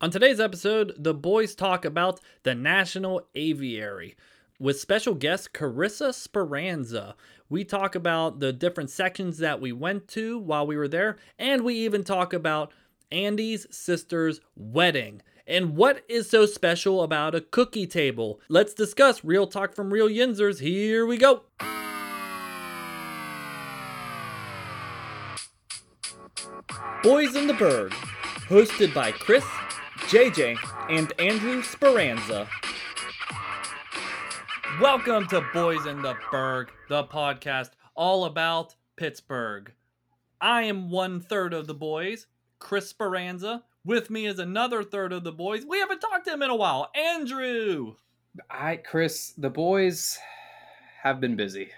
On today's episode, the boys talk about the National Aviary with special guest Carissa Speranza. We talk about the different sections that we went to while we were there, and we even talk about Andy's sister's wedding. And what is so special about a cookie table? Let's discuss Real Talk from Real Yinzers. Here we go. Boys in the Burgh, hosted by Chris, JJ, and Andrew Speranza. Welcome to Boys in the Burgh, the podcast all about Pittsburgh. I am one third of the boys, Chris Speranza. With me is another third of the boys. We haven't talked to him in a while, Andrew. I, Chris, the boys have been busy.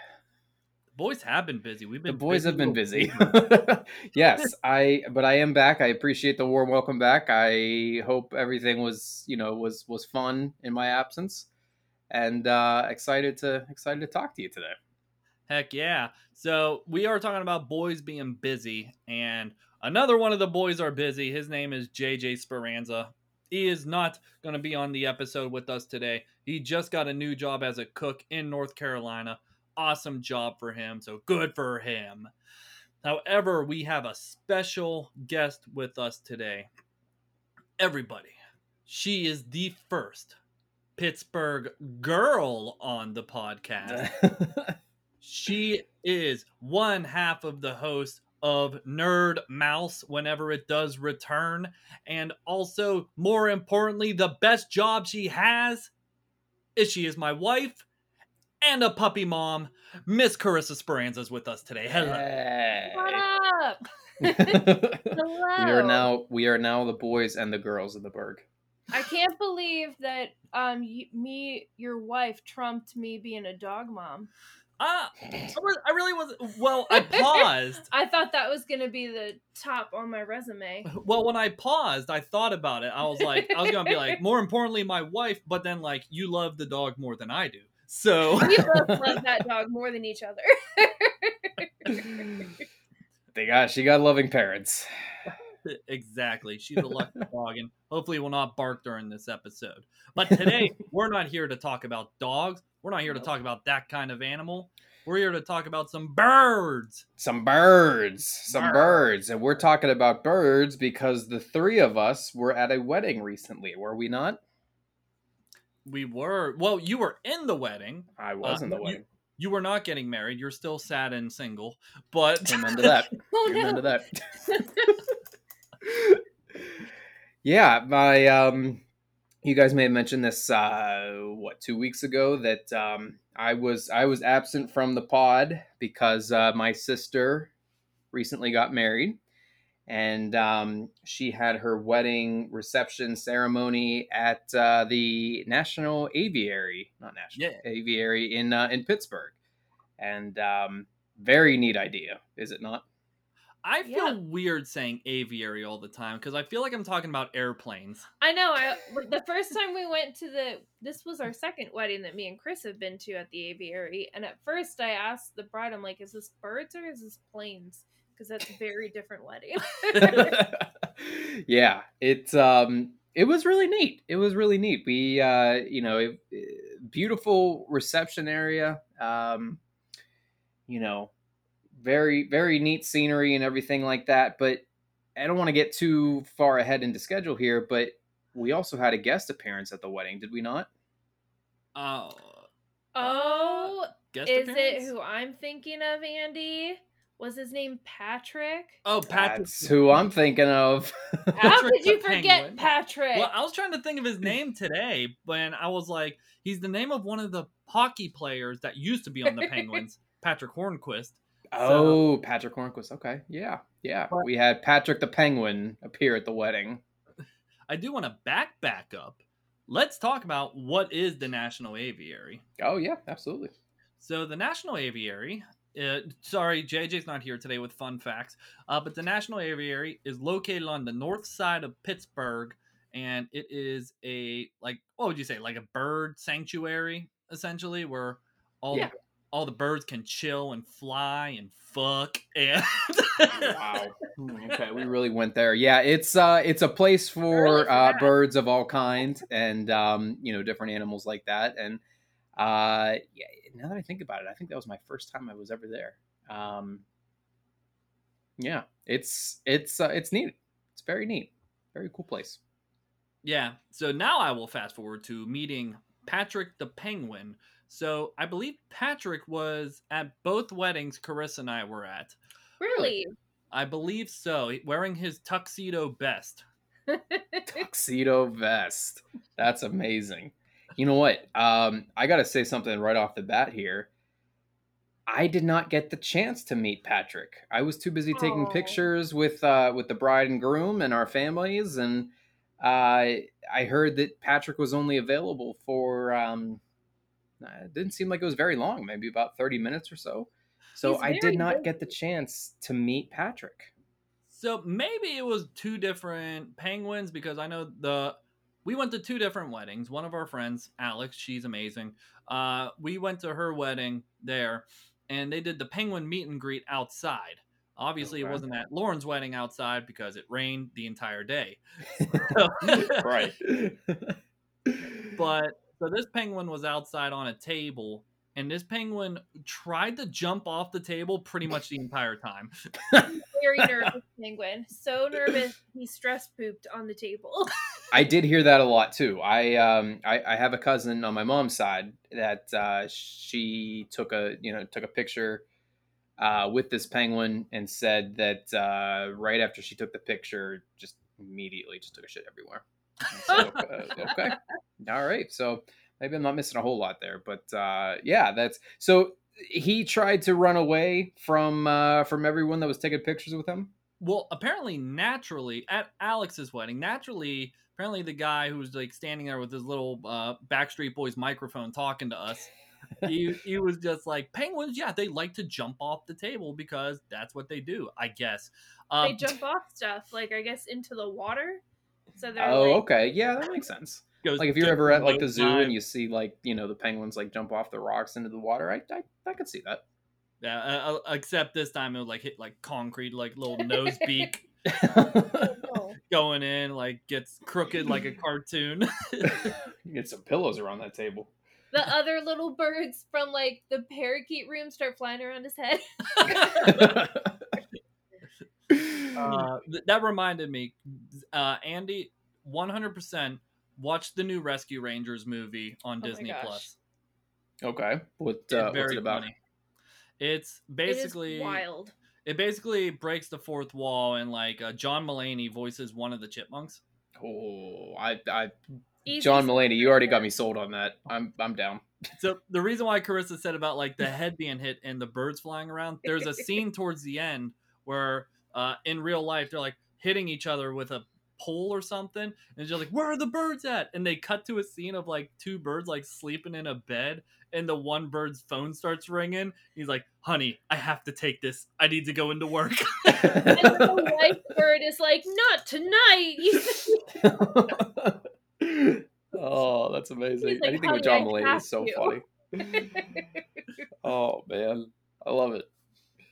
Boys have been busy. We've been The boys have been busy. busy. yes, I but I am back. I appreciate the warm welcome back. I hope everything was, you know, was was fun in my absence. And uh excited to excited to talk to you today. Heck yeah. So we are talking about boys being busy, and another one of the boys are busy. His name is JJ Speranza. He is not going to be on the episode with us today. He just got a new job as a cook in North Carolina. Awesome job for him. So good for him. However, we have a special guest with us today. Everybody, she is the first Pittsburgh girl on the podcast. She is one half of the host of Nerd Mouse whenever it does return. And also, more importantly, the best job she has is she is my wife and a puppy mom. Miss Carissa Speranza is with us today. Hello. Hey. What up? Hello. we are now we are now the boys and the girls of the Burgh. I can't believe that um you, me, your wife, trumped me being a dog mom. Ah, I, was, I really was. Well, I paused. I thought that was gonna be the top on my resume. Well, when I paused, I thought about it. I was like, I was gonna be like, more importantly, my wife. But then, like, you love the dog more than I do. So We both love that dog more than each other. They got she got loving parents. exactly. She's a lucky dog, and hopefully will not bark during this episode. But today, we're not here to talk about dogs. We're not here to talk about that kind of animal. We're here to talk about some birds. Some birds, some Bird. birds, and we're talking about birds because the three of us were at a wedding recently, were we not? We were well. You were in the wedding. I was Uh, in the wedding. You were not getting married. You're still sad and single. But Amen to that. oh Amen to that. yeah, my um, you guys may have mentioned this uh, what two weeks ago that um, I was I was absent from the pod because uh, my sister recently got married, and um, she had her wedding reception ceremony at uh, the National Aviary, not National Yeah. Aviary in uh, in Pittsburgh, and um, very neat idea, is it not? I feel Yeah. weird saying aviary all the time because I feel like I'm talking about airplanes. I know. I the first time we went to the this was our second wedding that me and Chris have been to at the aviary, and at first I asked the bride, I'm like, "Is this birds or is this planes?" Because that's a very different wedding. yeah, it's um, it was really neat. It was really neat. We, uh, you know, it, beautiful reception area. Um, you know, very very neat scenery and everything like that. But I don't want to get too far ahead into schedule here. But we also had a guest appearance at the wedding, did we not? Oh, oh, guest is appearance? it who I'm thinking of, Andy? Was his name Patrick? Oh, Patrick. That's who I'm thinking of. How Patrick could you forget Penguin. Patrick? Well, I was trying to think of his name today, when I was like, he's the name of one of the hockey players that used to be on the Penguins, Patric Hornqvist. Oh, Patric Hornqvist. Okay, yeah, yeah. But- we had Patrick the Penguin appear at the wedding. I do want to back back up. Let's talk about what is the National Aviary. Oh yeah, absolutely. So the National Aviary, uh, sorry, JJ's not here today with fun facts, uh, but the National Aviary is located on the north side of Pittsburgh, and it is a like what would you say, like a bird sanctuary, essentially, where all Yeah. the all the birds can chill and fly and fuck and wow. Hmm, Okay, we really went there. Yeah, it's uh it's a place for for uh birds of all kinds and um, you know, different animals like that. And uh yeah, now that I think about it, I think that was my first time I was ever there. Um yeah, it's it's uh, it's neat. It's very neat. Very cool place. Yeah. So now I will fast forward to meeting Patrick the Penguin. So I believe Patrick was at both weddings Carissa and I were at. Really? I believe so. Wearing his tuxedo best. Tuxedo vest. That's amazing. You know what? Um, I got to say something right off the bat here. I did not get the chance to meet Patrick. I was too busy taking Aw. pictures with uh, with the bride and groom and our families, and uh, I heard that Patrick was only available for. Um, it didn't seem like it was very long, maybe about thirty minutes or so. So He's I did not get the chance to meet Patrick. So maybe it was two different penguins because I know the we went to two different weddings. One of our friends, Alex, she's amazing. Uh, we went to her wedding there, and they did the penguin meet and greet outside. Obviously, it wasn't at Lauren's wedding outside because it rained the entire day. right. But so this penguin was outside on a table, and this penguin tried to jump off the table pretty much the entire time. Very nervous penguin. So nervous he stress pooped on the table. I did hear that a lot too. I um I, I have a cousin on my mom's side that uh, she took a you know took a picture uh, with this penguin and said that uh, right after she took the picture, just immediately just took a shit everywhere. Said, okay, okay, all right. So maybe I'm not missing a whole lot there, but uh, yeah, that's so he tried to run away from uh, from everyone that was taking pictures with him. Well, apparently, naturally, at Alex's wedding, naturally, apparently, the guy who was like standing there with his little uh, Backstreet Boys microphone talking to us, he, he was just like, Penguins, yeah, they like to jump off the table because that's what they do, I guess. Um, they jump off stuff, like I guess into the water. So they're Oh, like, okay, yeah, that makes sense. goes like if you're ever at like the zoo dive. and you see like you know the penguins like jump off the rocks into the water i i, I could see that Yeah, uh, uh, except this time it would like hit like concrete, like little nose beak going in, like gets crooked like a cartoon. you get some pillows around that table the other little birds from like the parakeet room start flying around his head. uh, th- that reminded me, uh, Andy, one hundred percent watch the new Rescue Rangers movie on Oh Disney. Plus. okay what uh, what's very it about funny. It's basically is wild. It basically breaks the fourth wall and like uh, John Mulaney voices one of the chipmunks. oh i i Easy john stuff. Mulaney, you already got me sold on that i'm i'm down So the reason why Carissa said about like the head being hit and the birds flying around, there's a scene towards the end where uh, in real life they're like hitting each other with a pole or something, and it's just like, "Where are the birds at?" And they cut to a scene of like two birds like sleeping in a bed, and the one bird's phone starts ringing. He's like, "Honey, I have to take this. I need to go into work." And the white bird is like, not tonight. oh that's amazing He's like, anything with john I Mulaney is so to." funny oh man i love it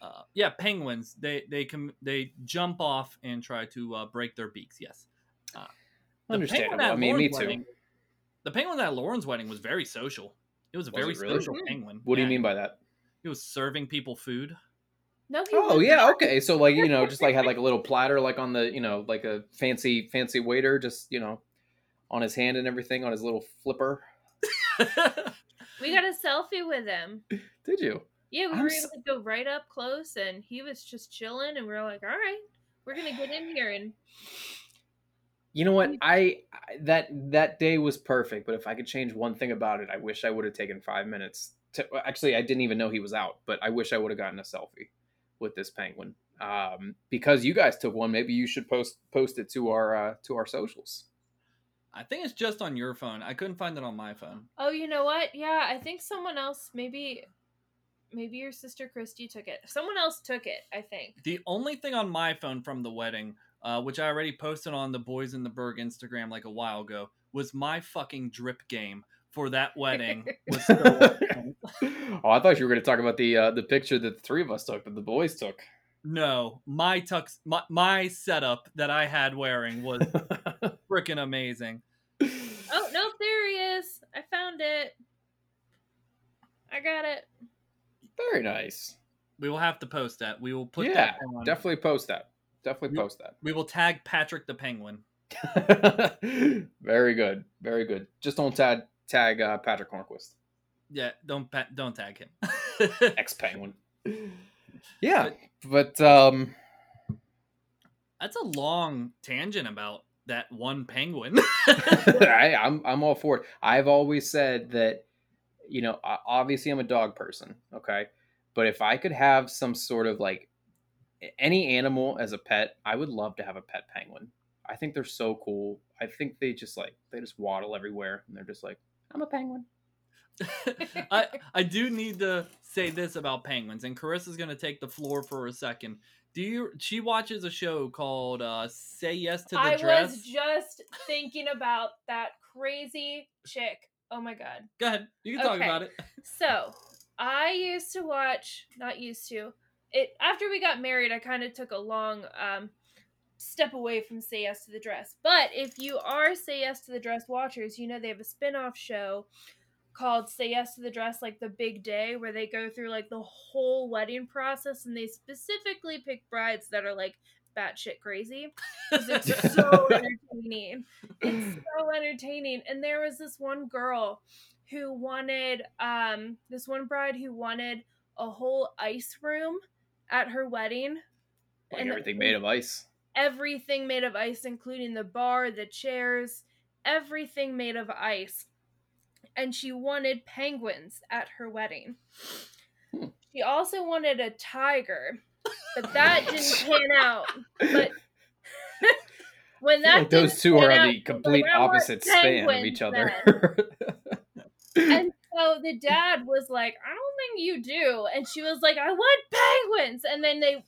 uh, yeah, penguins. They they can they jump off and try to uh, break their beaks. Yes. Uh, the understandable i mean me Lauren's too wedding- the penguin at Lauren's wedding was very social. It was a Was very it really? social Mhm. penguin. what do you mean by that He was serving people food. no, he Oh yeah, not. okay. So like you know, just like had like a little platter, like on the you know, like a fancy fancy waiter, just you know, on his hand and everything, on his little flipper. We got a selfie with him. Did you? Yeah, we I'm were s- able to go right up close, and he was just chilling, and we are like, "All right, we're gonna get in here." And You know what? I I- that that day was perfect, but if I could change one thing about it, I wish I would have taken five minutes. To, actually, I didn't even know he was out, but I wish I would have gotten a selfie with this penguin. Um, because you guys took one, maybe you should post post it to our uh, to our socials. I think it's just on your phone. I couldn't find it on my phone. oh, you know what? Yeah, I think someone else, maybe, maybe your sister Christy took it. Someone else took it. I think. The only thing on my phone from the wedding, uh, which I already posted on the Boys in the Burgh Instagram like a while ago, was my fucking drip game for that wedding was oh, I thought you were going to talk about the uh, the picture that the three of us took, that the boys took. no my tux my, my setup that i had wearing was freaking amazing Oh no, there he is. I found it. I got it. Very nice. we will have to post that we will put yeah, that on definitely post that. Definitely Yep. post that. we will tag patrick the penguin very good. Very good. Just don't tag tag uh, Patric Hornqvist, yeah don't pa- don't tag him ex Penguin. Yeah, but um, that's a long tangent about that one penguin I, I'm I'm all for it. I've always said that, you know, obviously I'm a dog person, okay, but if I could have some sort of like any animal as a pet, I would love to have a pet penguin. I think they're so cool. I think they just like they just waddle everywhere, and they're just like, I'm a penguin. I I do need to say this about penguins, and Carissa's gonna take the floor for a second. Do you? She watches a show called uh, "Say Yes to the I Dress." I was just thinking about that crazy chick. Oh my god. Go ahead, you can talk Okay. about it. So, I used to watch, not used to. It after we got married, I kind of took a long um step away from Say Yes to the Dress. But if you are Say Yes to the Dress watchers, you know they have a spin-off show called Say Yes to the Dress like the Big Day where they go through like the whole wedding process and they specifically pick brides that are like batshit crazy. it's so entertaining. It's so entertaining. And there was this one girl who wanted um this one bride who wanted a whole ice room at her wedding. Like And- everything made of ice. Everything made of ice, including the bar, the chairs, everything made of ice. And she wanted penguins at her wedding. Hmm. She also wanted a tiger, but that didn't pan out. But when that like those two are on out, the complete opposite span of each other. And so the dad was like, I don't think you do. And she was like, I want penguins. And then they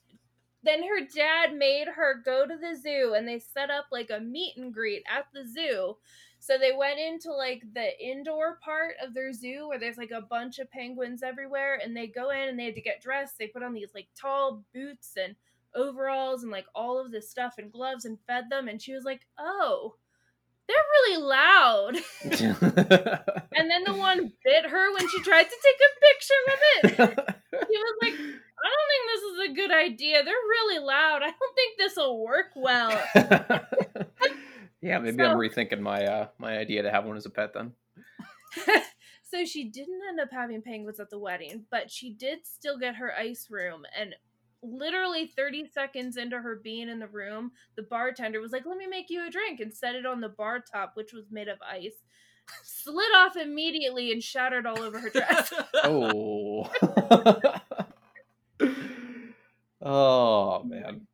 then her dad made her go to the zoo and they set up like a meet and greet at the zoo. So they went into like the indoor part of their zoo where there's like a bunch of penguins everywhere and they go in and they had to get dressed. They put on these like tall boots and overalls and like all of this stuff and gloves and fed them and she was like, "Oh, really loud." And then the one bit her when she tried to take a picture with it. He was like, I don't think this is a good idea. They're really loud. I don't think this will work well. yeah, maybe So- I'm rethinking my uh, my idea to have one as a pet then. so she didn't end up having penguins at the wedding, but she did still get her ice room. And literally 30 seconds into her being in the room, the bartender was like, Let me make you a drink and set it on the bar top, which was made of ice. Slid off immediately and shattered all over her dress. Oh. oh man.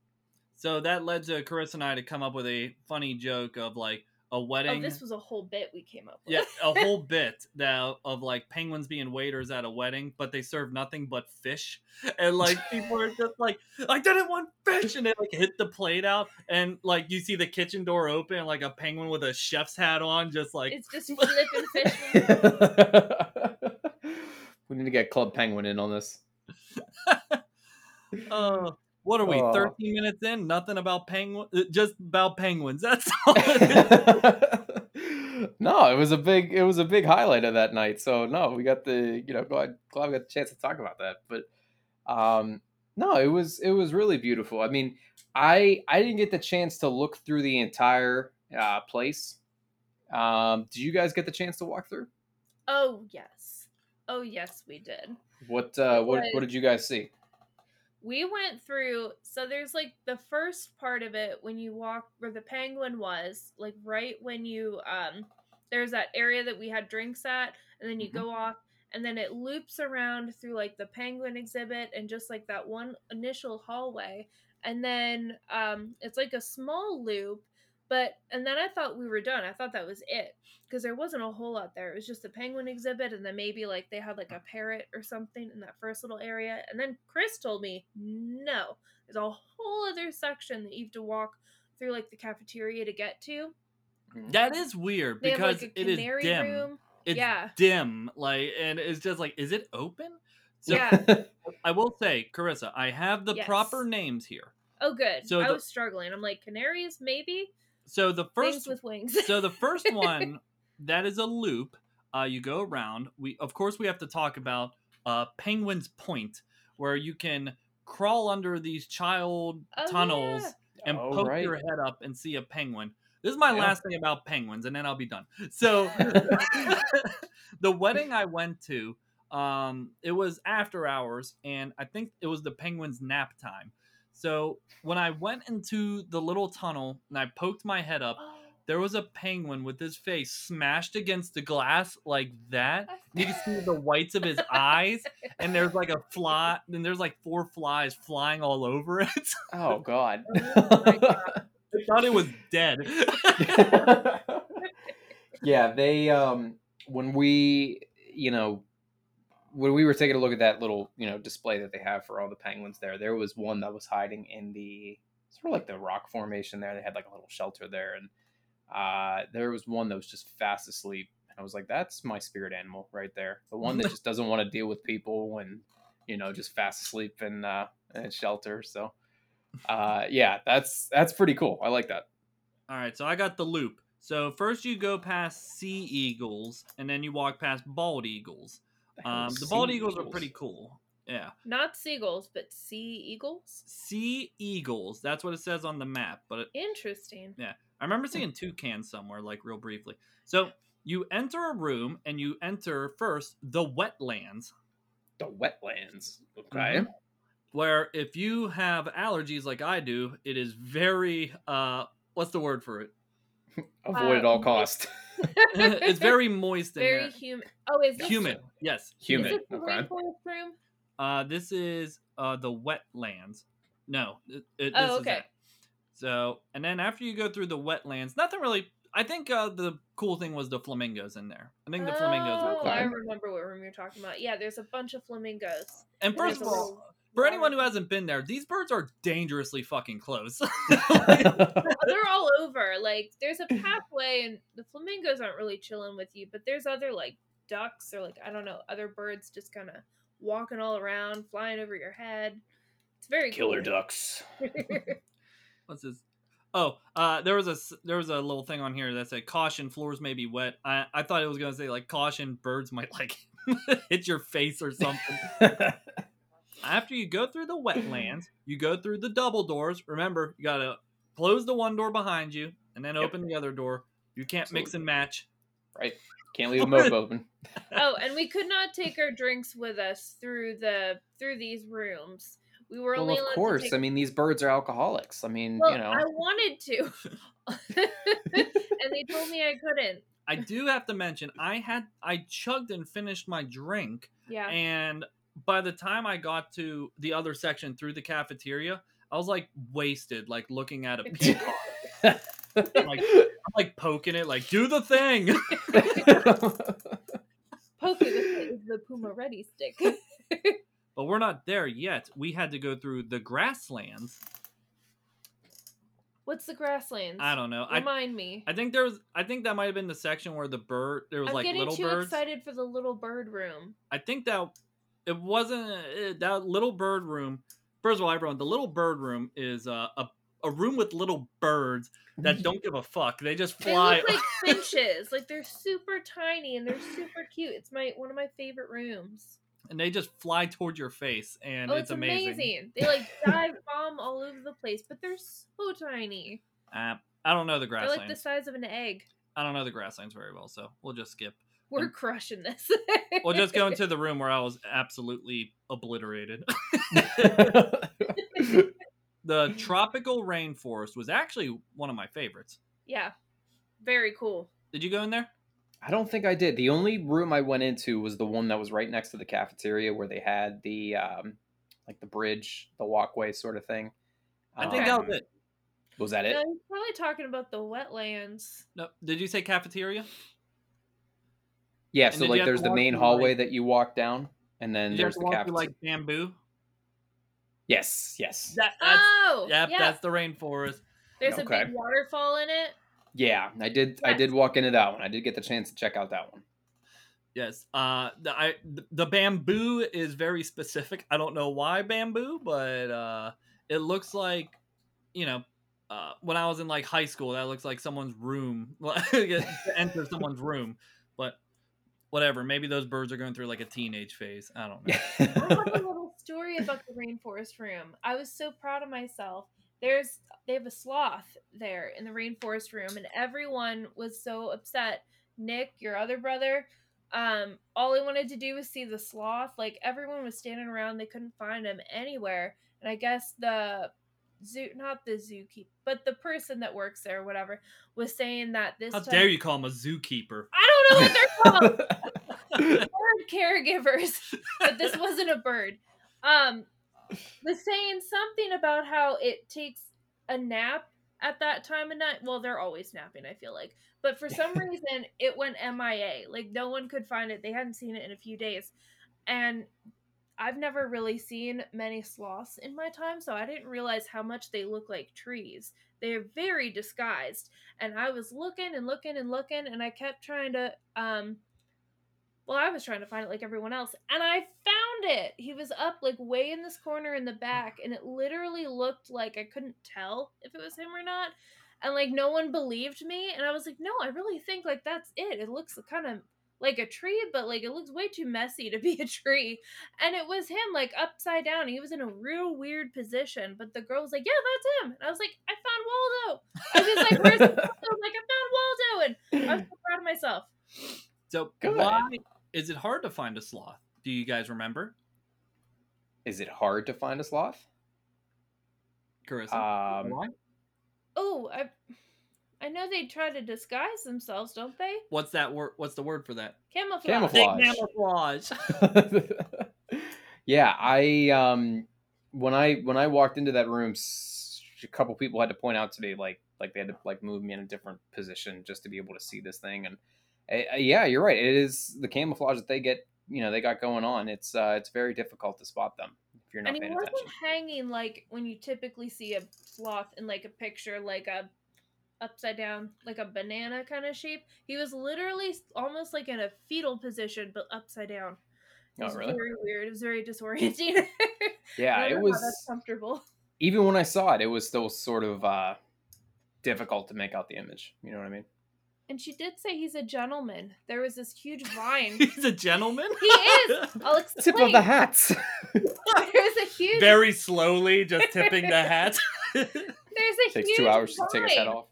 so that led to Carissa and I to come up with a funny joke of like a wedding. Oh, this was a whole bit we came up with. yeah, a whole bit now of like penguins being waiters at a wedding, but they serve nothing but fish, and like people are just like, I didn't want fish, and they like hit the plate out, and like you see the kitchen door open, and like a penguin with a chef's hat on, just like It's just flipping fish. we need to get Club Penguin in on this. Uh, what are we? Oh. Thirteen minutes in, nothing about penguin, uh, just about penguins. That's all. it is. no, it was a big it was a big highlight of that night. So no, we got the you know glad glad we got the chance to talk about that. But um no, it was it was really beautiful. I mean, I I didn't get the chance to look through the entire uh, place. Um, did you guys get the chance to walk through? Oh yes. Oh yes, we did. What uh, what what did you guys see? We went through so there's like the first part of it when you walk where the penguin was, like right when you um there's that area that we had drinks at, and then you Mhm. go off and then it loops around through like the penguin exhibit and just like that one initial hallway. And then um it's like a small loop, but and then I thought we were done. I thought that was it. because there wasn't a whole lot there. It was just the penguin exhibit, and then maybe like they had like a parrot or something in that first little area. And then Chris told me, no, there's a whole other section that you have to walk through like the cafeteria to get to. Mm. That is weird They have because like a it is dim. room. it's Yeah. dim, like, and it's just like, is it open? So Yeah. I will say, Carissa, I have the proper names here. Oh, good. So I the- was struggling. I'm like canaries, maybe So the things first with wings. so the first one that is a loop uh, you go around we of course we have to talk about uh, penguin's point where you can crawl under these child Oh, tunnels yeah. and Oh, poke right. your head up and see a penguin this is my Yeah. last thing about penguins and then i'll be done so the wedding i went to um, it was after hours and i think it was the penguin's nap time so when i went into the little tunnel and i poked my head up Oh, there was a penguin with his face smashed against the glass like that. You can see the whites of his eyes, and there's like a fly, and there's like four flies flying all over it. oh God. Oh God. I thought it was dead. yeah, they um when we you know when we were taking a look at that little you know display that they have for all the penguins there, there was one that was hiding in the sort of like the rock formation there. They had like a little shelter there, and uh, there was one that was just fast asleep. And I was like, that's my spirit animal right there. The one that just doesn't want to deal with people and you know just fast asleep in uh, its shelter. So uh, yeah, that's that's pretty cool. I like that. All right, so I got the loop. So first you go past sea eagles, and then you walk past bald eagles. Hell Um, the bald sea eagles are pretty cool. Yeah, Not seagulls, but sea eagles. sea eagles. That's what it says on the map. But it, Interesting. Yeah, I remember seeing toucans somewhere, like real briefly. So you enter a room, and you enter first the wetlands, The wetlands. Okay. Mhm. where if you have allergies like I do, it is very uh, what's the word for it? Avoid at Uh, all cost. it's very moist in here. very humid. Oh, is this Humid, yes. Is Humid. this the Okay. rainforest room? Uh, this is uh the wetlands. No, it, it, Oh, this is okay. So, and then after you go through the wetlands, nothing really. I think uh, the cool thing was the flamingos in there. I think the flamingos were Oh, cool. I remember what room you're talking about. Yeah, there's a bunch of flamingos. And And first of all, little for anyone who hasn't been there, these birds are dangerously fucking close. they're all over. Like there's a pathway, and the flamingos aren't really chilling with you, but there's other like ducks or like I don't know other birds just kind of walking all around, flying over your head. It's very Killer cool. ducks. What's this? Oh, uh, there was a s- there was a little thing on here that said caution floors may be wet. I I thought it was gonna say like caution birds might like hit your face or something. After you go through the wetlands, you go through the double doors. Remember, you gotta close the one door behind you and then Yep. open the other door. You can't mix and match. right. Can't leave them both open. oh, and we could not take our drinks with us through the through these rooms. We were Well, only of allowed course. To take... I mean, these birds are alcoholics. I mean, well, you know. I wanted to, and they told me I couldn't. I do have to mention I had I chugged and finished my drink Yeah. and by the time I got to the other section through the cafeteria, I was like wasted, like looking at a peacock. like I'm like poking it, like do the thing. Poke it with the Puma Ready stick. but we're not there yet. We had to go through the grasslands. What's the grasslands? I don't know. I Remind me. I think there was I think that might have been the section where the bird there was I'm like getting little too birds. excited for the little bird room. I think that it wasn't uh, that little bird room. First of all, everyone, the little bird room is uh, a a room with little birds that don't give a fuck. They just fly. They fly. look like finches. Like they're super tiny and they're super cute. It's my one of my favorite rooms. and they just fly toward your face, and oh, it's, amazing. They like dive bomb all over the place, but they're so tiny. Uh, I don't know the They're like the size of an egg. I don't know the grasslands very well, so we'll just skip. We're crushing this. We'll just go into the room where I was absolutely obliterated. the tropical rainforest was actually one of my favorites. yeah, very cool. Did you go in there? I don't think I did. The only room I went into was the one that was right next to the cafeteria where they had the um like the bridge, the walkway sort of thing. I think that was Um, it. Was that it? No, probably talking about the wetlands. No, did you say cafeteria? Yeah, And so like there's the main hallway like- that you walk down and then Did you have there's to the walk through cafeteria. like bamboo? Yes, yes. That, that's, oh, yep, yeah. that's the rainforest. There's a big waterfall in it. Yeah, I did I did walk into that one. I did get the chance to check out that one. Yes. Uh, the I the- the bamboo is very specific. I don't know why bamboo, but uh, it looks like, you know, uh, when I was in like high school, that looks like someone's room to enter someone's room. But whatever. Maybe those birds are going through like a teenage phase. I don't know. I have a little story about the rainforest room. I was so proud of myself. There's they have a sloth there in the rainforest room, and everyone was so upset. Nick, your other brother, um, all he wanted to do was see the sloth. Like everyone was standing around, they couldn't find him anywhere. And I guess the zoo, not the zookeeper, but the person that works there, or whatever, was saying that this. How time- dare you call him a zookeeper? I don't know what they're called bird caregivers, but this wasn't a bird. Um, was saying something about how it takes a nap at that time of night. Well, they're always napping, I feel like, but for some reason it went MIA. Like no one could find it. They hadn't seen it in a few days, and I've never really seen many sloths in my time, so I didn't realize how much they look like trees. They're very disguised, and I was looking and looking and looking, and I kept trying to um well, I was trying to find it like everyone else, and I found it. He was up like way in this corner in the back, and it literally looked like I couldn't tell if it was him or not. And like no one believed me, and I was like, "No, I really think like that's it. It looks kind of like a tree, but like it looks way too messy to be a tree." And it was him like upside down. He was in a real weird position, but the girl was like, "Yeah, that's him." And I was like, "I found Waldo." I was like, "Where's Waldo?" I was like, "I found Waldo," and I was so proud of myself. So Good. why is it hard to find a sloth? Do you guys remember, Is it hard to find a sloth? Carissa? Um, Why? Oh, I I know they try to disguise themselves, don't they? What's that word? What's the word for that? Camouflage. Camouflage. Camouflage. yeah, I um when I when I walked into that room, a couple people had to point out to me like like they had to like move me in a different position just to be able to see this thing. And uh, yeah, you're right. It is the camouflage that they get. You know, they got going on. It's uh it's very difficult to spot them if you're not And he wasn't attention. hanging like when you typically see a sloth in like a picture, like a upside down, like a banana kind of shape. He was literally almost like in a fetal position, but upside down. It Oh, was really? very weird. It was very disorienting. Yeah, it don't know how was. that's comfortable. Even when I saw it, it was still sort of uh difficult to make out the image. You know what I mean? And she did say he's a gentleman. There was this huge vine. He's a gentleman. he is. I'll Tip explain. of the hats. There's a huge. Very slowly, just tipping the hat. There's a huge Takes huge two hours to take his head off.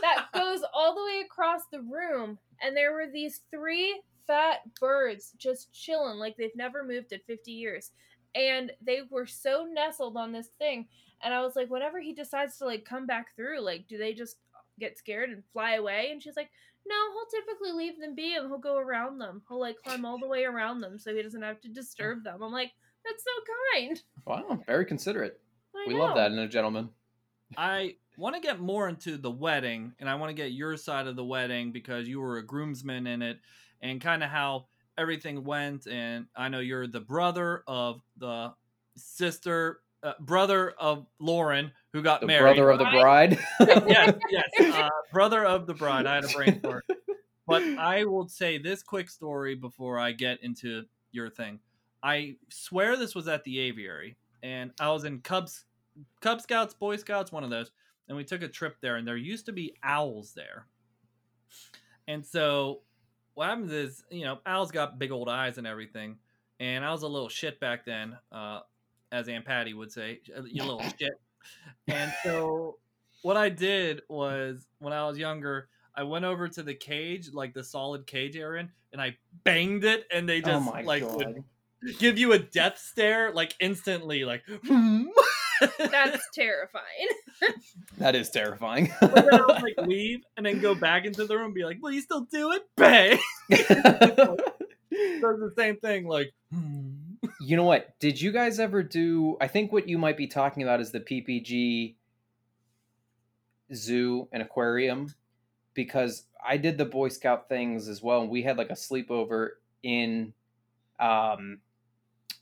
That goes all the way across the room and there were these three fat birds just chilling like they've never moved in 50 years. And they were so nestled on this thing and i was like whenever he decides to like come back through like do they just get scared and fly away? And she's like no he'll typically leave them be and he'll go around them. He'll like climb all the way around them so he doesn't have to disturb them. I'm like that's so kind. Wow, very considerate. I We love that in a gentleman. I want to get more into the wedding, and I want to get your side of the wedding because you were a groomsman in it, and kind of how everything went. And I know you're the brother of the sister, uh, brother of Lauren, who got The married. brother of the bride. yes, yes, uh, brother of the bride. I had a brain fart. But I will say this quick story before I get into your thing. I swear this was at the aviary, and I was in Cubs, Cub Scouts, Boy Scouts, one of those, and we took a trip there, and there used to be owls there. And so what happens is, you know, owls got big old eyes and everything, and I was a little shit back then, uh, as Aunt Patty would say, you little shit. And so what I did was when I was younger, I went over to the cage, like the solid cage area, and I banged it, and they oh just my like give you a death stare, like instantly, like. that's terrifying That is terrifying. But then I would like leave and then go back into the room and be like, "Will you still do it?" Bang. Does the same thing, like. you know what? Did you guys ever do? I think what you might be talking about is the PPG zoo and aquarium, because I did the Boy Scout things as well, and we had like a sleepover in, um,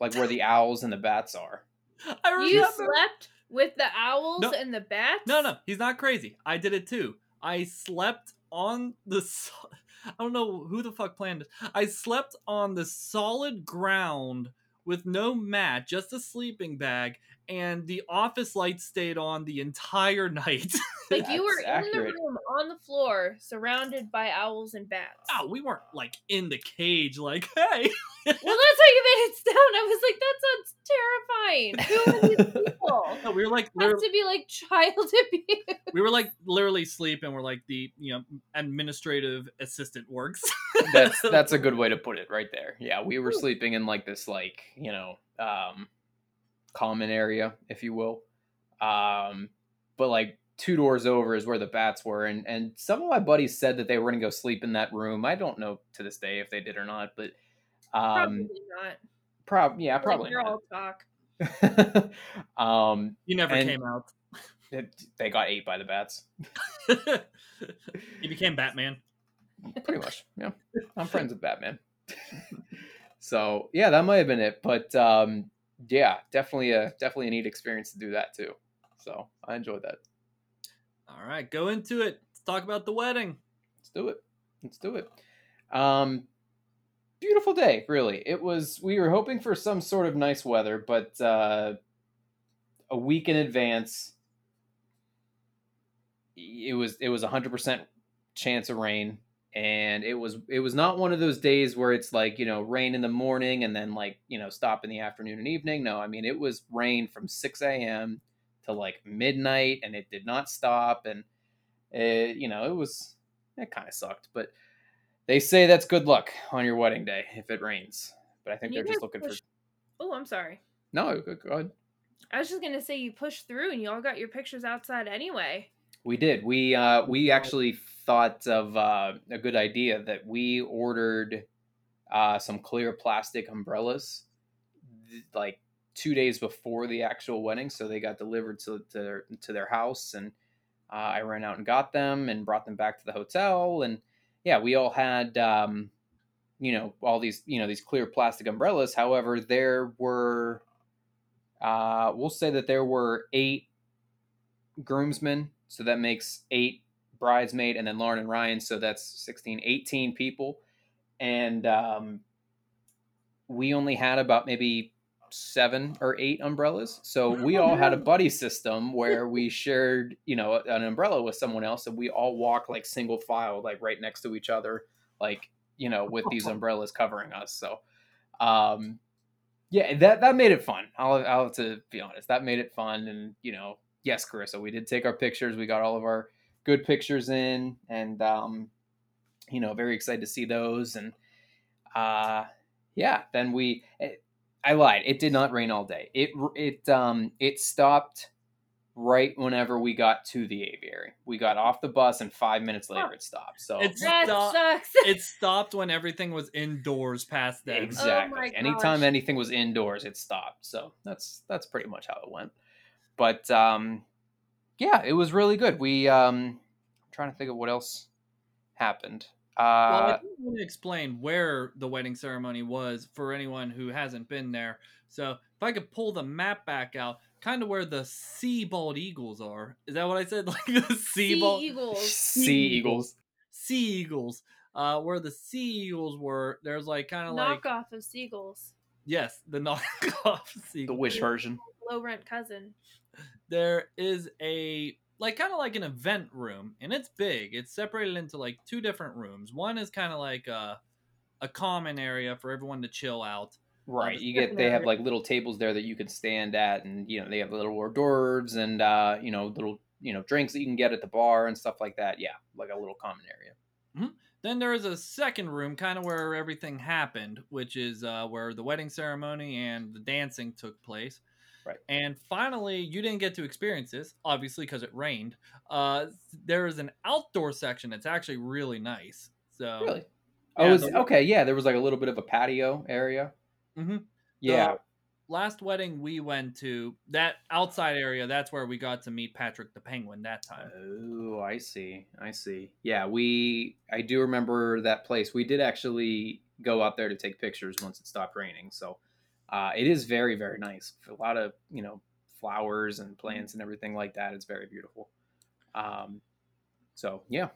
like where the owls and the bats are. I remember. You slept with the owls No. and the bats? No, no, he's not crazy. I did it too. I slept on the—I don't know who the fuck planned it. I slept on the solid ground with no mat, just a sleeping bag, and the office lights stayed on the entire night. Like you were That's in the room on the floor, surrounded by owls and bats. oh, we weren't like in the cage, like, hey. Well, that's how you made it sound. I was like, that sounds terrifying. Who are these people? No, we were like Has literally, to be like child abuse. we were like literally sleeping. We're like the you know administrative assistant works. that's that's a good way to put it right there. Yeah, we were sleeping in like this like, you know, um common area, if you will. Um but like two doors over is where the bats were and and some of my buddies said that they were going to go sleep in that room. I don't know to this day if they did or not, but um Probably not. prob yeah, Like, probably you're not. all talk. um you never And- came out. it, they got ate by the bats. he became Batman. pretty much yeah i'm friends with batman so yeah that might have been it but um yeah definitely a definitely a neat experience to do that too. So i enjoyed that. All right, go into it. Let's talk about the wedding. let's do it. Let's do it. Um beautiful day really. It was we were hoping for some sort of nice weather but uh a week in advance it was it was a 100% chance of rain and it was it was not one of those days where it's like you know rain in the morning and then like you know stop in the afternoon and evening no i mean it was rain from 6 a.m to like midnight and it did not stop and it, you know it was it kind of sucked but they say that's good luck on your wedding day if it rains but i think they're just looking for Oh, I'm sorry. no go, go ahead I was just gonna say you pushed through and you all got your pictures outside anyway. We did. We uh, we actually thought of uh, a good idea that we ordered uh, some clear plastic umbrellas like two days before the actual wedding, so they got delivered to to their, to their house, and uh, I ran out and got them and brought them back to the hotel, and yeah, we all had um, you know all these you know these clear plastic umbrellas. However, there were uh, we'll say that there were eight groomsmen, so that makes eight bridesmaid, and then Lauren and Ryan, so that's 16, 18 people. And um, we only had about maybe seven or eight umbrellas. So we all had a buddy system where we shared, you know, an umbrella with someone else, and we all walk like single file, like right next to each other, like, you know, with these umbrellas covering us. So, um, yeah, that that made it fun. I'll, I'll have to be honest. That made it fun, and you know, yes, Carissa, we did take our pictures. We got all of our good pictures in, and um, you know, very excited to see those. And uh, yeah, then we. It, I lied. It did not rain all day. It it um it stopped right whenever we got to the aviary. We got off the bus, and five minutes later, it stopped. So It's- That Stop. sucks. It stopped when everything was indoors past then. Exactly. Oh my Anytime anything was indoors, it stopped. So that's that's pretty much how it went. But um, yeah, it was really good. We um, I'm trying to think of what else happened. Well, I Uh, do want to explain where the wedding ceremony was for anyone who hasn't been there. So, if I could pull the map back out, kind of where the sea bald eagles are. Is that what I said? Like the sea, Sea bald eagles. sea eagles. sea eagles. Uh, where the sea eagles were, there's like kind of like Knockoff of seagulls. yes, the knockoff seagulls. The wish version. Low rent cousin. There is a like kind of like an event room and it's big it's separated into like two different rooms one is kind of like a, a common area for everyone to chill out Right. the You get they have like little tables there that you can stand at, and you know they have little hors d'oeuvres and uh, you know little you know drinks that you can get at the bar and stuff like that. Yeah, like a little common area. then there is a second room kind of where everything happened which is uh, where the wedding ceremony and the dancing took place Right. and finally you didn't get to experience this obviously because it rained uh, there is an outdoor section that's actually really nice so Really? yeah, Oh, it's, the- okay. Yeah, there was like a little bit of a patio area. Mhm. Yeah. The last wedding we went to, that outside area, that's where we got to meet Patrick the Penguin that time. Oh, I see. I see. Yeah, we. I do remember that place. We did actually go out there to take pictures once it stopped raining. So, uh, it is very, very nice. A lot of you know flowers and plants and everything like that. It's very beautiful. Um, so yeah,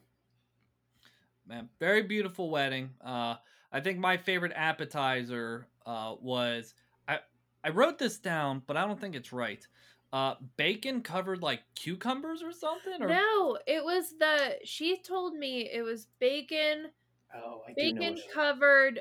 man, very beautiful wedding. Uh, I think my favorite appetizer uh, was I I wrote this down, but I don't think it's right. Uh, bacon covered like cucumbers or something. Or No, it was the. She told me it was bacon, Oh, I do know bacon covered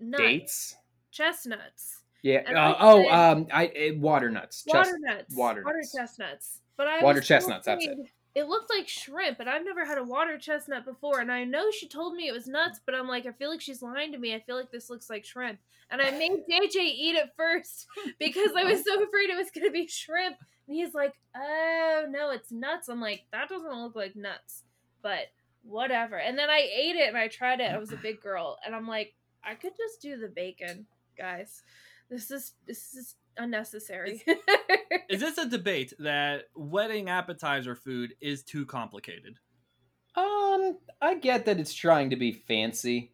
nuts, dates. chestnuts, Yeah. Uh, oh, said- um, I eh, water nuts. Water nuts, water water nuts. chestnuts. But I Water chestnuts, that's it. It looked like shrimp, and I've never had a water chestnut before. And I know she told me it was nuts, but I'm like, I feel like she's lying to me. I feel like this looks like shrimp. And I made JJ eat it first because I was so afraid it was gonna be shrimp. And he's like, "Oh no, it's nuts." I'm like, "That doesn't look like nuts," but whatever. And then I ate it and I tried it. I was a big girl, and I'm like, I could just do the bacon, guys. This is this is unnecessary. is this a debate that wedding appetizer food is too complicated? Um, I get that it's trying to be fancy.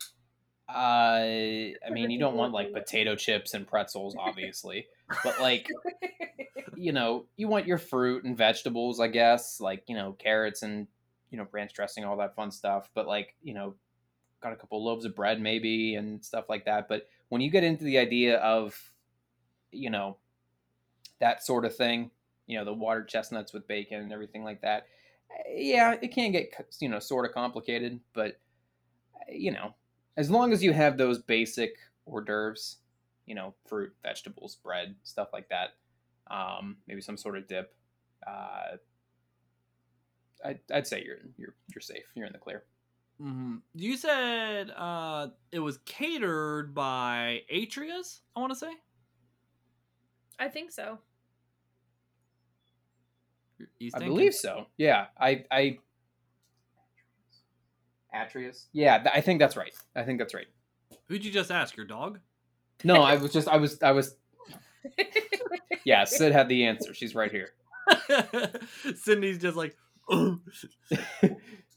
Uh, I mean, you don't want like potato chips and pretzels, obviously, but like, you know, you want your fruit and vegetables, I guess, like you know, carrots and you know, ranch dressing, all that fun stuff. But like, you know, got a couple loaves of bread maybe and stuff like that. But when you get into the idea of, you know, that sort of thing, you know, the water chestnuts with bacon and everything like that, eh, yeah, it can get you know sort of complicated, but eh, you know, as long as you have those basic hors d'oeuvres, you know, fruit, vegetables, bread, stuff like that, um, maybe some sort of dip. Uh, I'd, I'd say you're you're you're safe. You're in the clear. Hmm You said uh, it was catered by Atria's. I want to say. I think so. He's I thinking. believe so. Yeah, I I. Atrius. Yeah, th- I think that's right. I think that's right. Who'd you just ask? Your dog? No, I was just I was I was yeah. Sid had the answer. She's right here. Cindy's just like.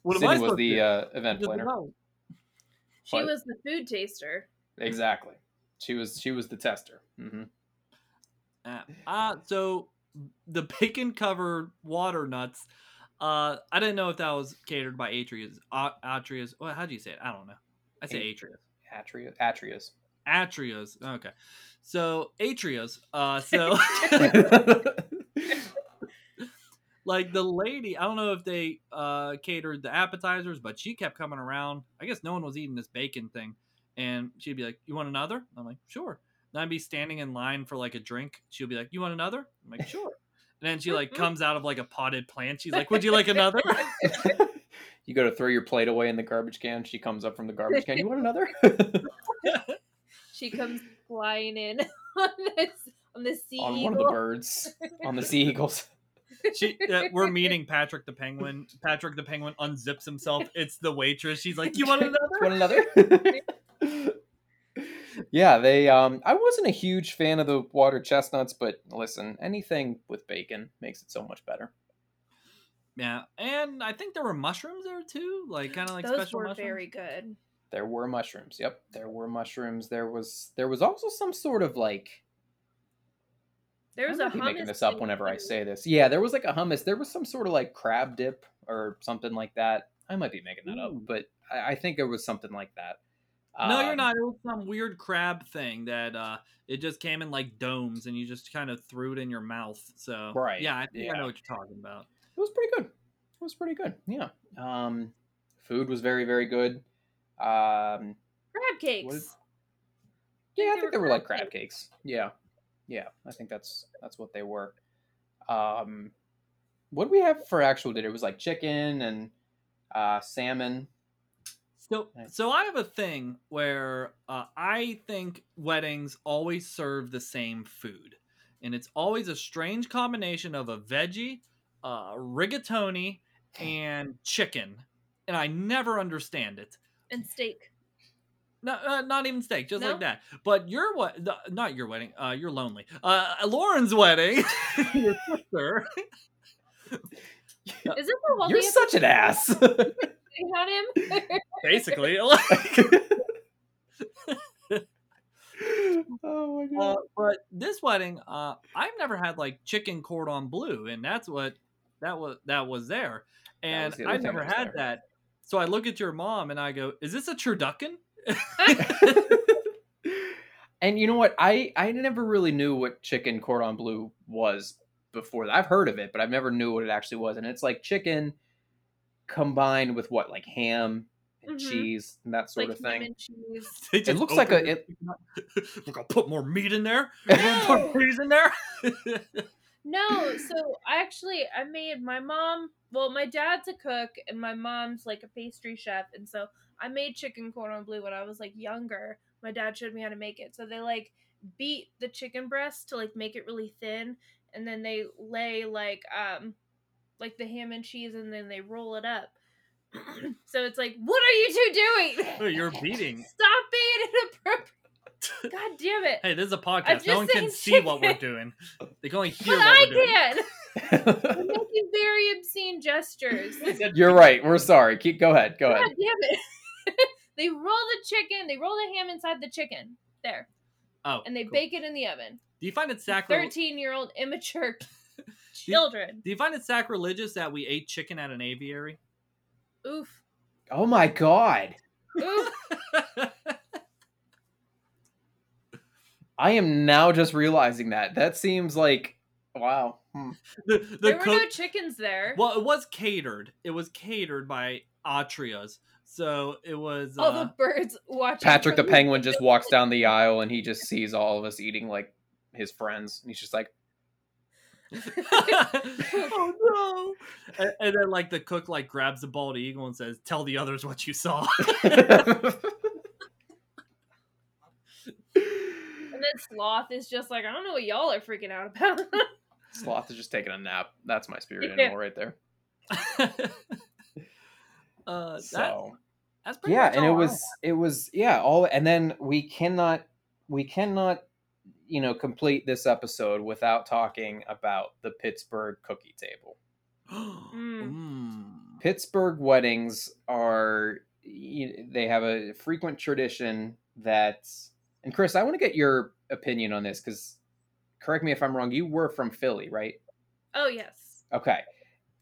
"Ugh." What am Sydney I was the uh, event planner. know. she What? was the food taster. Exactly. She was she was the tester. Mm-hmm. Uh, uh, so the bacon covered water nuts. Uh, I didn't know if that was catered by Atria's. Uh, Atria's. Well, how do you say it? I don't know. I say A- Atria's. Atria Atrius. Atria's. Okay. So Atria's. Uh, so like the lady, I don't know if they uh catered the appetizers, but she kept coming around. I guess no one was eating this bacon thing, and she'd be like, "You want another?" I'm like, "Sure." Then I'd be standing in line for like a drink. She'll be like, "You want another?" I'm like, "Sure." And then she like comes out of like a potted plant. She's like, "Would you like another?" you go to throw your plate away in the garbage can. She comes up from the garbage can. You want another? She comes flying in on this on the sea on one of the birds. On the sea eagles. She uh, we're meeting Patrick the penguin. Patrick the penguin unzips himself. It's the waitress. She's like, "You want another?" Want another? yeah, they. Um, I wasn't a huge fan of the water chestnuts, but listen, anything with bacon makes it so much better. Yeah, and I think there were mushrooms there too, like kind of like Those special were mushrooms. very good. There were mushrooms. Yep, there were mushrooms. There was there was also some sort of like There was I a might be making this up whenever I say this. Yeah, there was like a hummus. There was some sort of like crab dip or something like that. I might be making that up, but I, I think it was something like that. No, you're Um, not. It was some weird crab thing that uh it just came in like domes, and you just kind of threw it in your mouth. So Right, yeah, I think I know what you're talking about. It was pretty good. It was pretty good. Yeah. Um, food was very very good. Um, Crab cakes. What is- yeah, I they think were they were like crab crab cakes. Yeah, yeah, I think that's that's what they were. Um, what did we have for actual dinner? It was like chicken and uh, salmon. So, so I have a thing where uh, I think weddings always serve the same food, and it's always a strange combination of a veggie, uh, rigatoni, and chicken, and I never understand it. and steak. No, uh, not even steak, just No? like that. But your what? Not your wedding. Uh, you're lonely. Uh, Lauren's wedding. your sister. Is this the You're such an ass. on him? Basically, oh my Uh, god. but this wedding, uh, I've never had like chicken cordon bleu, and that's what that was that was there, and was the I've never had there. that. So I look at your mom and I go, "Is this a turducken?" and you know what? I I never really knew what chicken cordon bleu was before. I've heard of it, but I've never knew what it actually was. And it's like chicken combined with what, like ham and Mhm. cheese and that sort like of thing. cheese. It looks like open a- the chicken up. Look, I'll put more meat in there. We're gonna put cheese in there. No, so I actually I made my mom. Well, my dad's a cook and my mom's like a pastry chef, and so I made chicken cordon bleu when I was like younger. My dad showed me how to make it. So they like beat the chicken breast to like make it really thin, and then they lay like um like the ham and cheese, and then they roll it up. so it's like, what are you two doing? Oh, You're beating. Stop being inappropriate. God damn it! Hey, this is a podcast. No one can saying see what we're doing. They can only hear but what I we're doing. can. I'm making very obscene gestures. You're right. We're sorry. Keep go ahead. Go God ahead. God damn it. They roll the chicken, they roll the ham inside the chicken. There. Oh, And they cool. bake it in the oven. Do you find it sacrilegious? 13 year old immature children. Do you find it sacrilegious that we ate chicken at an aviary? Oof. Oh my god. Oof. I am now just realizing that. That seems like wow. Hmm. the the there were cook. no chickens there. well, it was catered. It was catered by Atria's. So it was. All Uh, the birds watching. Patrick the penguin just walks down the aisle and he just sees all of us eating like his friends. And he's just like, oh no! And, and then like the cook like grabs the bald eagle and says, "Tell the others what you saw." And then Sloth is just like, I don't know what y'all are freaking out about. Sloth is just taking a nap. That's my spirit Yeah. animal right there. Uh, that, So that's pretty yeah, much and it all I was it was yeah all and then we cannot we cannot you know complete this episode without talking about the Pittsburgh cookie table. Mm. Mm. Pittsburgh weddings are they have a frequent tradition that and Chris, I want to get your opinion on this cuz correct me if I'm wrong, you were from Philly, right? oh, yes. Okay.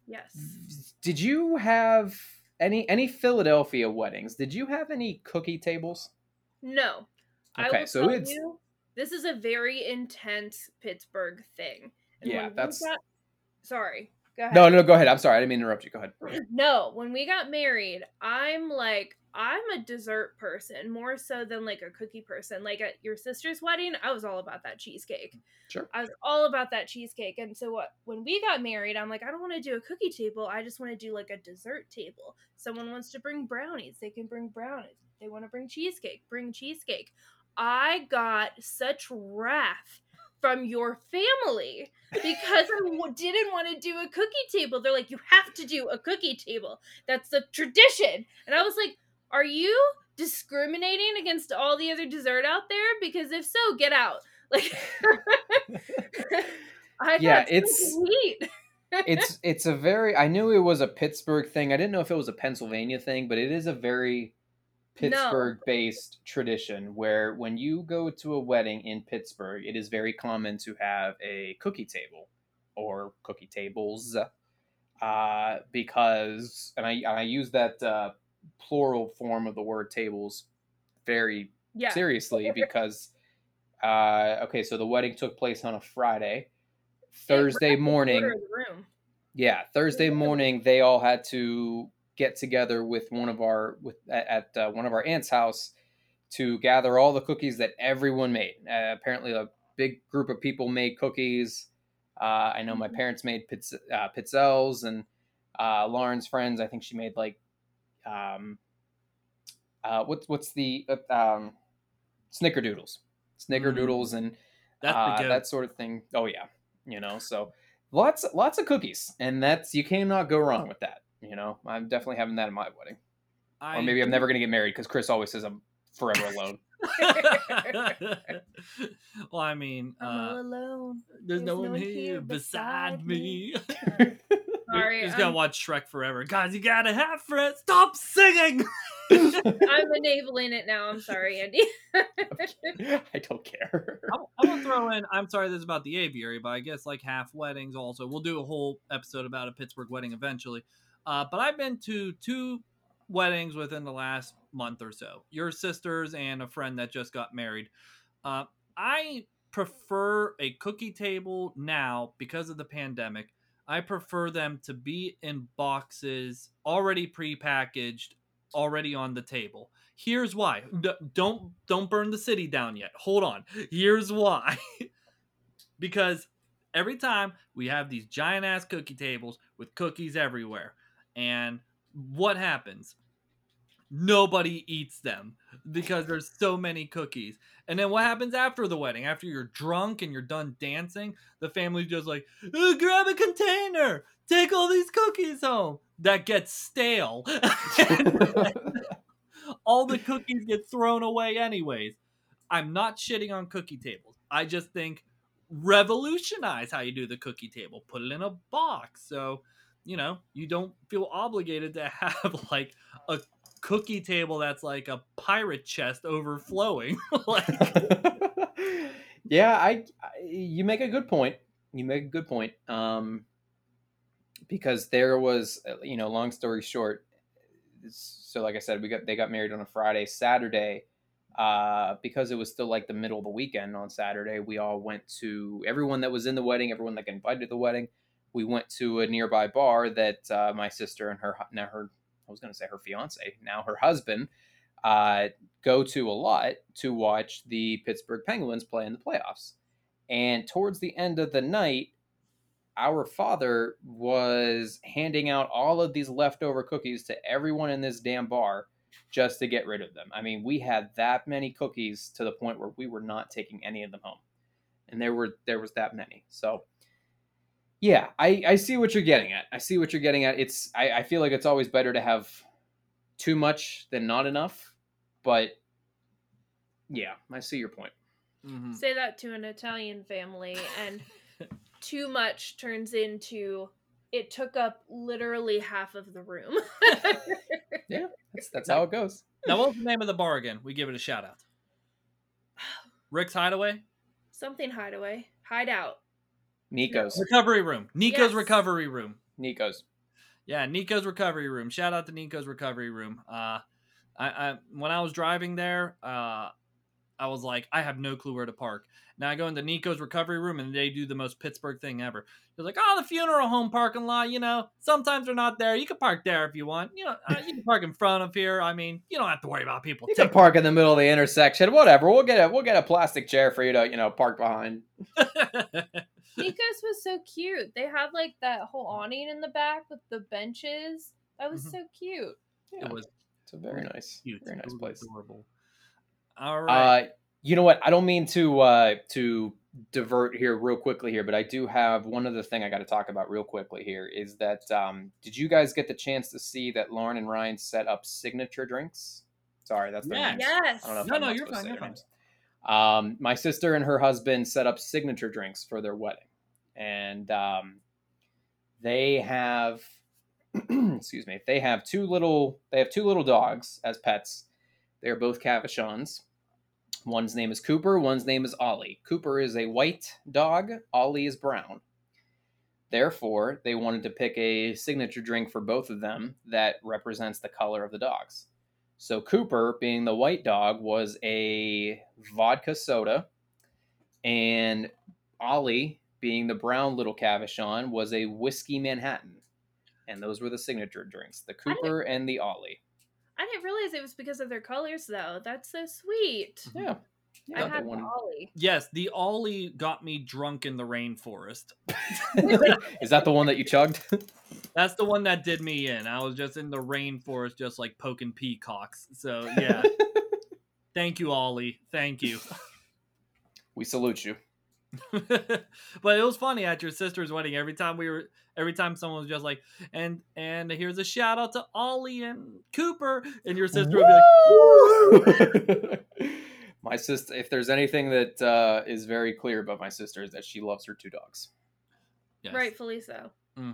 Yes. Did you have any any Philadelphia weddings? Did you have any cookie tables? No. I Okay, so it's- you, this is a very intense Pittsburgh thing. And Yeah, that's- got- sorry. Go ahead. No, no, go ahead. I'm sorry. I didn't mean to interrupt you. Go ahead. No, when we got married, I'm like, I'm a dessert person more so than like a cookie person. Like at your sister's wedding, I was all about that cheesecake. Sure. I was all about that cheesecake. And so what when we got married, I'm like, I don't want to do a cookie table. I just want to do like a dessert table. Someone wants to bring brownies, they can bring brownies. They want to bring cheesecake, bring cheesecake. I got such wrath from your family because I didn't want to do a cookie table. They're like, you have to do a cookie table. That's the tradition. And I was like, are you discriminating against all the other dessert out there? Because if so, get out. Like, I Yeah, it's- heat. it's it's a very. I knew it was a Pittsburgh thing. I didn't know if it was a Pennsylvania thing, but it is a very No. Pittsburgh-based tradition where when you go to a wedding in Pittsburgh, it is very common to have a cookie table or cookie tables, uh, because and I and I use that uh, plural form of the word tables very yeah. seriously because uh okay so the wedding took place on a friday thursday morning Order of the room. yeah thursday morning they all had to get together with one of our with at, at uh, one of our aunt's house to gather all the cookies that everyone made. Uh, apparently a big group of people made cookies. Uh, i know my Mhm. parents made pizz- uh, pizzelles and uh, lauren's friends i think she made like um uh what's what's the uh, um snickerdoodles. Snickerdoodles and uh, that sort of thing. Oh yeah, you know, so lots lots of cookies, and that's you cannot go wrong with that. You know, I'm definitely having that at my wedding, I or maybe I'm never gonna get married because Chris always says I'm forever alone. well, I mean, I'm all uh, alone. there's no there's one here beside me. Sorry, Just gonna watch Shrek forever. Guys, you gotta have friends. Stop singing. I'm enabling it now. I'm sorry, Andy. I don't care. I I will throw in. I'm sorry, this is about the aviary, but I guess like half weddings. Also, we'll do a whole episode about a Pittsburgh wedding eventually. Uh, but I've been to two weddings within the last month or so. Your sisters and a friend that just got married. Uh, I prefer a cookie table now because of the pandemic. I prefer them to be in boxes already prepackaged, already on the table. Here's why. D- don't don't burn the city down yet. Hold on. Here's why. because every time we have these giant ass cookie tables with cookies everywhere, and what happens? Nobody eats them because there's so many cookies. And then what happens after the wedding? After you're drunk and you're done dancing, the family's just like, "Uh, grab a container, take all these cookies home. That gets stale. all the cookies get thrown away anyways. I'm not shitting on cookie tables. I just think revolutionize how you do the cookie table. Put it in a box. So, you know, you don't feel obligated to have like a cookie table that's like a pirate chest overflowing. like yeah, I, I you make a good point. You make a good point. Um, because there was, uh, you know, long story short. So, like I said, we got they got married on a Friday. Saturday, uh, because it was still like the middle of the weekend on Saturday, we all went to everyone that was in the wedding, everyone that got invited to the wedding. We went to a nearby bar that uh, my sister and her now her I was going to say her fiance, now her husband, uh, go to a lot to watch the Pittsburgh Penguins play in the playoffs. And towards the end of the night, our father was handing out all of these leftover cookies to everyone in this damn bar just to get rid of them. I mean, we had that many cookies to the point where we were not taking any of them home. And there were there was that many. So yeah, I, I see what you're getting at. I see what you're getting at. It's I, I feel like it's always better to have too much than not enough. But yeah, I see your point. mhm. Say that to an Italian family, and too much turns into it took up literally half of the room. Yeah, that's that's how it goes. Now, what was the name of the bar again? We give it a shout out. Rick's Hideaway? Something hideaway, hideout. Nico's. Recovery Room. Nico's Yes. Recovery Room. Nico's. Yeah, Nico's Recovery Room. Shout out to Nico's Recovery Room. Uh, I, I when I was driving there, uh, I was like, I have no clue where to park. Now I go into Nico's Recovery Room and they do the most Pittsburgh thing ever. They're like, oh, the funeral home parking lot. You know, sometimes they're not there. You can park there if you want. You know, uh, you can park in front of here. I mean, you don't have to worry about people. You can park in the middle of the intersection. Whatever. We'll get a we'll get a plastic chair for you to you know park behind. Nico's was so cute. They had like that whole awning in the back with the benches. That was Mhm. so cute. Yeah, It was it's a very nice, cute. very nice place. Adorable. All right. Uh, you know what? I don't mean to uh, to divert here real quickly here, but I do have one other thing I got to talk about real quickly here. Is that um, did you guys get the chance to see that Lauren and Ryan set up signature drinks? Sorry, that's their Yes. names. Yes. I don't know No, no, you're fine, you're fine. Um, my sister and her husband set up signature drinks for their wedding, and um, they have, excuse me, they have two little, they have two little dogs as pets. They are both Cavachons. One's name is Cooper. One's name is Ollie. Cooper is a white dog. Ollie is brown. Therefore, they wanted to pick a signature drink for both of them that represents the color of the dogs. So Cooper, being the white dog, was a vodka soda, and Ollie, being the brown little Cavachon, was a whiskey Manhattan. And those were the signature drinks: the Cooper and the Ollie. I didn't realize it was because of their colors though. That's so sweet. Yeah, yeah. I had wanted- Ollie. yes, the Ollie got me drunk in the rainforest. Is that the one that you chugged? That's the one that did me in. I was just in the rainforest, just like poking peacocks. So yeah, thank you, Ollie. Thank you. we salute you. but it was funny at your sister's wedding. Every time we were, every time someone was just like, and and here's a shout out to Ollie and Cooper, and your sister would be like, my sister, if there's anything that uh, is very clear about my sister, is that she loves her two dogs. yes. Rightfully so. hmm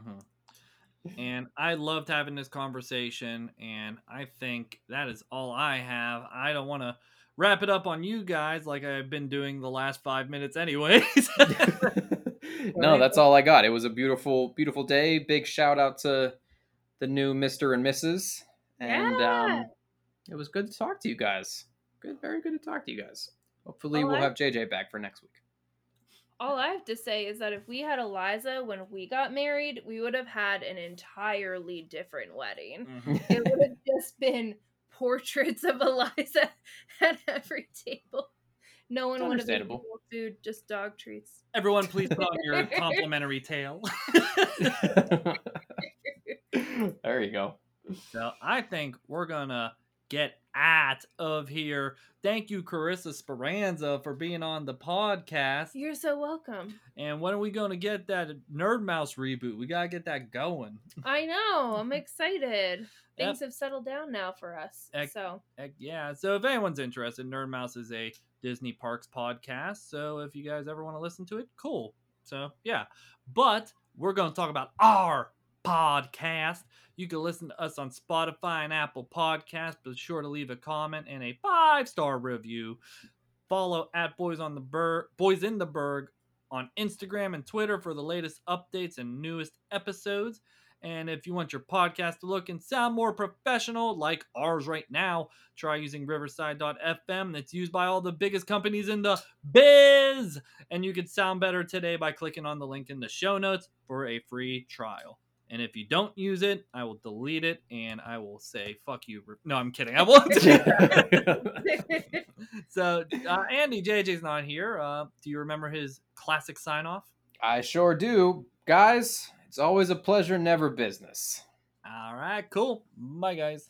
And I loved having this conversation, and I think that is all I have. I don't want to wrap it up on you guys like I've been doing the last five minutes, anyways. no, that's all I got. It was a beautiful, beautiful day. Big shout out to the new Mister and Mrs. and Yeah. um, it was good to talk to you guys. Good, very good to talk to you guys. Hopefully, we'll I- have JJ back for next week. All I have to say is that if we had Eliza when we got married, we would have had an entirely different wedding. Mhm. It would have just been portraits of Eliza at every table. No one would have been Understandable. food, just dog treats. Everyone, please put on your complimentary tail. there you go. so I think we're gonna get out of here. Thank you, Carissa Speranza, for being on the podcast. You're so welcome. And when are we gonna get that Nerd Mouse reboot? We gotta get that going. I know. I'm excited. Things have settled down now for us. Ec- So yeah. So if anyone's interested, Nerd Mouse is a Disney Parks podcast. So if you guys ever want to listen to it, cool. So yeah. But we're going to talk about our podcast. You can listen to us on Spotify and Apple Podcasts. Be sure to leave a comment and a five star review. Follow at Boys on the Burgh, Boys in the Burgh on Instagram and Twitter for the latest updates and newest episodes. And if you want your podcast to look and sound more professional, like ours right now, try using Riverside.fm. That's used by all the biggest companies in the biz. And you can sound better today by clicking on the link in the show notes for a free trial. And if you don't use it, I will delete it and I will say, fuck you. No, I'm kidding. I won't. so, uh, Andy, JJ's not here. Uh, do you remember his classic sign off? I sure do, guys. It's always a pleasure, never business. All right, cool. Bye, guys.